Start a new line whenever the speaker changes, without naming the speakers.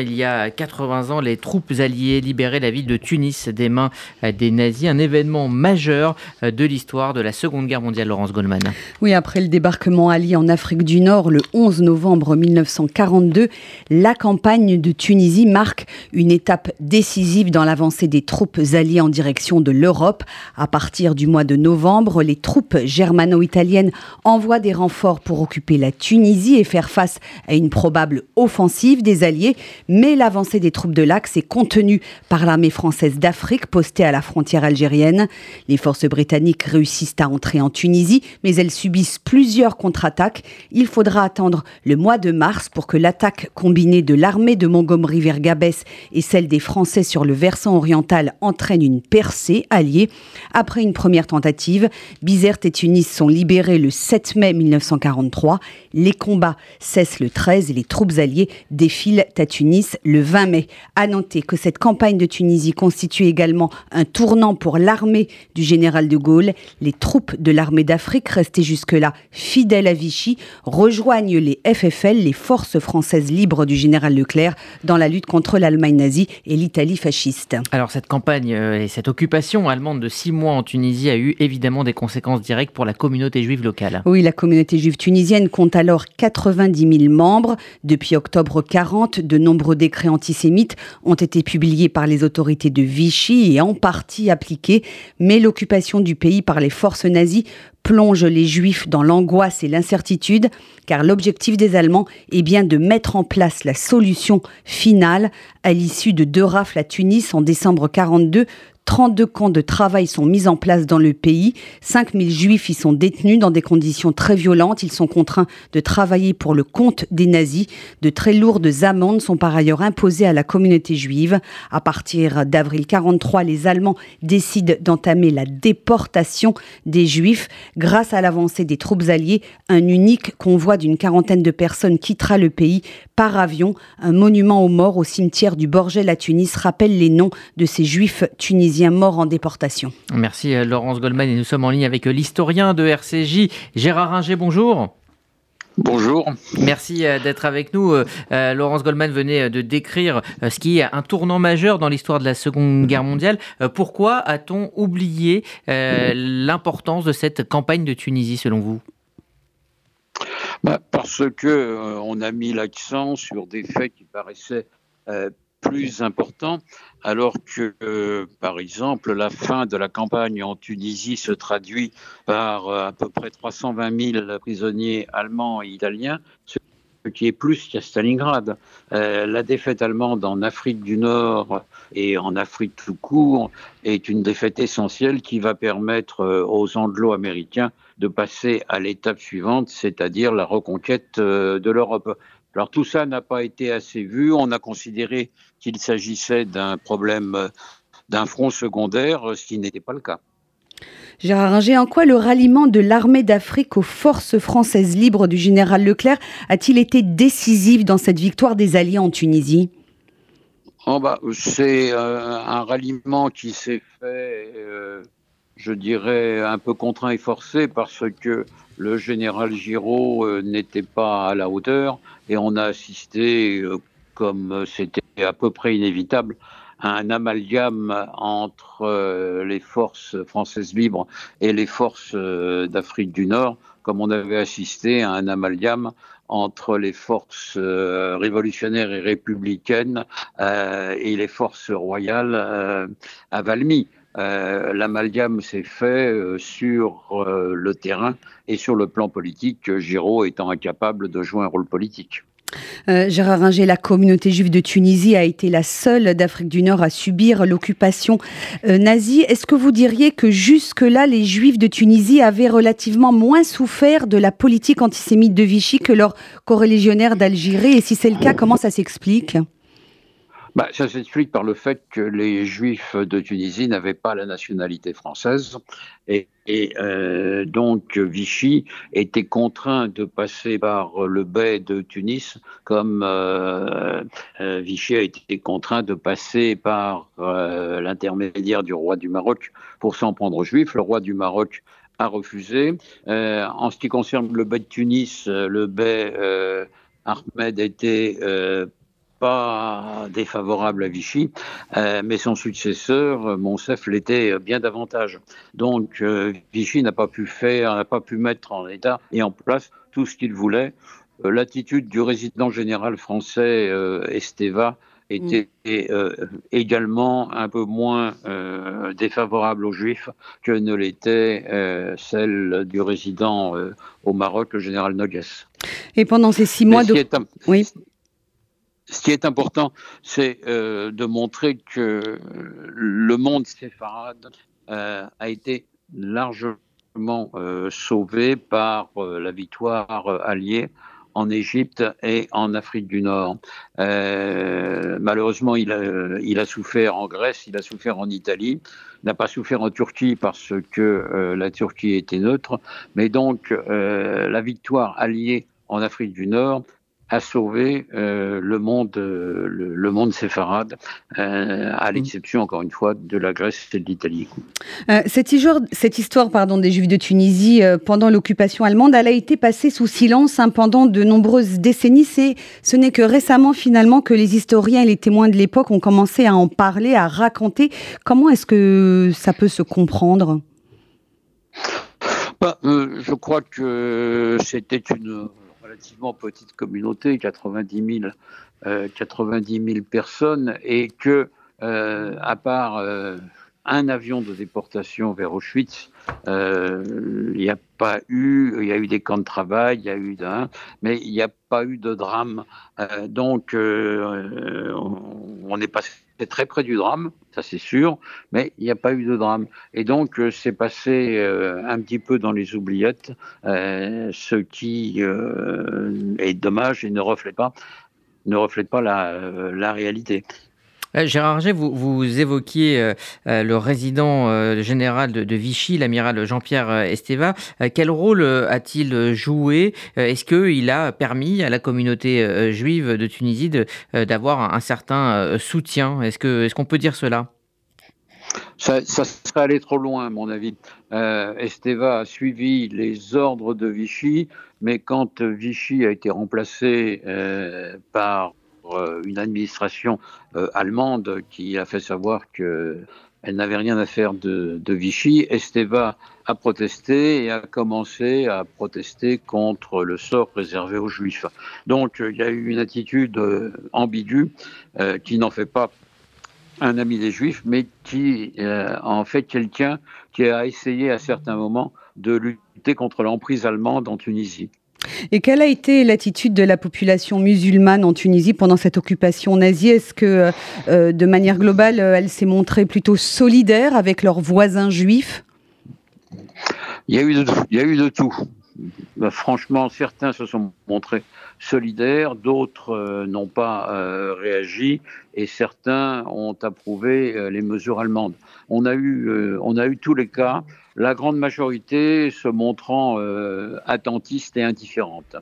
Il y a 80 ans, les troupes alliées libéraient la ville de Tunis des mains des nazis, un événement majeur de l'histoire de la Seconde Guerre mondiale, Laurence Goldman.
Oui, après le débarquement allié en Afrique du Nord le 11 novembre 1942, la campagne de Tunisie marque une étape décisive dans l'avancée des troupes alliées en direction de l'Europe. À partir du mois de novembre, les troupes germano-italiennes envoient des renforts pour occuper la Tunisie et faire face à une probable offensive des alliés mais l'avancée des troupes de l'Axe est contenue par l'armée française d'Afrique postée à la frontière algérienne. Les forces britanniques réussissent à entrer en Tunisie, mais elles subissent plusieurs contre-attaques. Il faudra attendre le mois de mars pour que l'attaque combinée de l'armée de Montgomery vers Gabès et celle des Français sur le versant oriental entraîne une percée alliée. Après une première tentative, Bizerte et Tunis sont libérés le 7 mai 1943. Les combats cessent le 13 et les troupes alliées défilent à Tunis le 20 mai. À noter que cette campagne de Tunisie constitue également un tournant pour l'armée du général de Gaulle. Les troupes de l'armée d'Afrique, restées jusque-là fidèles à Vichy, rejoignent les FFL, les forces françaises libres du général Leclerc, dans la lutte contre l'Allemagne nazie et l'Italie fasciste.
Alors cette campagne euh, et cette occupation allemande de six mois en Tunisie a eu évidemment des conséquences directes pour la communauté juive locale.
Oui, la communauté juive tunisienne compte alors 90 000 membres. Depuis octobre 40, de nombreux décrets antisémites ont été publiés par les autorités de Vichy et en partie appliqués, mais l'occupation du pays par les forces nazies plonge les Juifs dans l'angoisse et l'incertitude, car l'objectif des Allemands est bien de mettre en place la solution finale à l'issue de deux rafles à Tunis en décembre 42. 32 camps de travail sont mis en place dans le pays. 5000 juifs y sont détenus dans des conditions très violentes. Ils sont contraints de travailler pour le compte des nazis. De très lourdes amendes sont par ailleurs imposées à la communauté juive. À partir d'avril 43, les Allemands décident d'entamer la déportation des juifs. Grâce à l'avancée des troupes alliées, un unique convoi d'une quarantaine de personnes quittera le pays par avion. Un monument aux morts au cimetière du Borgel à Tunis rappelle les noms de ces juifs tunisiens morts en déportation.
Merci euh, Laurence Goldman et nous sommes en ligne avec euh, l'historien de RCJ, Gérard Ringer, bonjour.
Bonjour.
Merci euh, d'être avec nous. Laurence Goldman venait de décrire ce qui est un tournant majeur dans l'histoire de la Seconde Guerre mondiale. pourquoi a-t-on oublié l'importance de cette campagne de Tunisie selon vous?
Bah, Parce que on a mis l'accent sur des faits qui paraissaient plus important, alors que, euh, par exemple, la fin de la campagne en Tunisie se traduit par euh, à peu près 320 000 prisonniers allemands et italiens, ce qui est plus qu'à Stalingrad. Euh, la défaite allemande en Afrique du Nord et en Afrique tout court est une défaite essentielle qui va permettre aux anglo-américains de passer à l'étape suivante, c'est-à-dire la reconquête de l'Europe. Alors tout ça n'a pas été assez vu. On a considéré qu'il s'agissait d'un problème d'un front secondaire, ce qui n'était pas le cas.
Gérard Ringer, en quoi le ralliement de l'armée d'Afrique aux forces françaises libres du général Leclerc a-t-il été décisif dans cette victoire des Alliés en Tunisie?
Oh bah, C'est euh, un ralliement qui s'est fait, euh, je dirais, un peu contraint et forcé parce que le général Giraud n'était pas à la hauteur et on a assisté, comme c'était à peu près inévitable, un amalgame entre euh, les forces françaises libres et les forces euh, d'Afrique du Nord, comme on avait assisté à un amalgame entre les forces euh, révolutionnaires et républicaines et les forces royales à Valmy. L'amalgame s'est fait sur le terrain et sur le plan politique, Giraud étant incapable de jouer un rôle politique.
Euh, Gérard Ringer, la communauté juive de Tunisie a été la seule d'Afrique du Nord à subir l'occupation euh, nazie. Est-ce que vous diriez que jusque-là, les juifs de Tunisie avaient relativement moins souffert de la politique antisémite de Vichy que leurs corréligionnaires d'Algérie? Et si c'est le cas, comment ça s'explique?
Bah, ça s'explique par le fait que les Juifs de Tunisie n'avaient pas la nationalité française et, euh, donc Vichy était contraint de passer par le bey de Tunis comme euh, euh, Vichy a été contraint de passer par l'intermédiaire du roi du Maroc pour s'en prendre aux Juifs. Le roi du Maroc a refusé. en ce qui concerne le bey de Tunis, le bey Ahmed était pas défavorable à Vichy, mais son successeur, Monsef, l'était bien davantage. Donc Vichy n'a pas pu faire, n'a pas pu mettre en état et en place tout ce qu'il voulait. L'attitude du résident général français Esteva était mm. euh, également un peu moins euh, défavorable aux Juifs que ne l'était euh, celle du résident au Maroc, le général Nogues.
Et pendant ces six mois de...
Oui. Ce qui est important, c'est de montrer que le monde séfarade a été largement sauvé par la victoire alliée en Égypte et en Afrique du Nord. Euh, malheureusement, il a, il a, souffert en Grèce, il a souffert en Italie, n'a pas souffert en Turquie parce que euh, la Turquie était neutre, mais donc euh, la victoire alliée en Afrique du Nord a sauvé euh, le monde, euh, le, monde séfarade, euh, à mm. l'exception encore une fois de la Grèce et de l'Italie.
cette histoire, cette histoire pardon, des Juifs de Tunisie pendant l'occupation allemande, elle a été passée sous silence hein, pendant de nombreuses décennies. C'est, ce n'est que récemment finalement que les historiens et les témoins de l'époque ont commencé à en parler, à raconter. Comment est-ce que ça peut se comprendre?
Bah, Je crois que c'était une relativement petite communauté, 90 000, euh, 90 000 personnes, et que, euh, à part euh, un avion de déportation vers Auschwitz, euh, il n'y a pas eu, il y a eu des camps de travail, il y a eu d'un, mais il n'y a pas eu de drame. donc, on est passé très près du drame, ça c'est sûr, mais il n'y a pas eu de drame. Et donc euh, c'est passé euh, un petit peu dans les oubliettes, euh, ce qui est dommage et ne reflète pas, ne reflète pas la réalité.
Euh, Gérard Arget, vous, vous évoquiez euh, euh, le résident général de, Vichy, l'amiral Jean-Pierre Esteva. quel rôle a-t-il joué? Est-ce qu'il a permis à la communauté juive de Tunisie d'avoir un, certain soutien? Est-ce qu'on peut dire cela?
Ça, ça, serait allé trop loin, à mon avis. Esteva a suivi les ordres de Vichy, mais quand Vichy a été remplacé par une administration euh, allemande qui a fait savoir que elle n'avait rien à faire de, Vichy. Esteva a protesté et a commencé à protester contre le sort réservé aux Juifs. Donc il y a eu une attitude euh, ambiguë qui n'en fait pas un ami des Juifs, mais qui en fait quelqu'un qui a essayé à certains moments de lutter contre l'emprise allemande en Tunisie.
Et quelle a été l'attitude de la population musulmane en Tunisie pendant cette occupation nazie? Est-ce que, euh, de manière globale, euh, elle s'est montrée plutôt solidaire avec leurs voisins juifs?
Il y, a eu de, il y a eu de tout. Bah, franchement, certains se sont montrés solidaires, d'autres euh, n'ont pas réagi et certains ont approuvé les mesures allemandes. On a eu, on a eu tous les cas la grande majorité se montrant euh, attentiste et indifférente.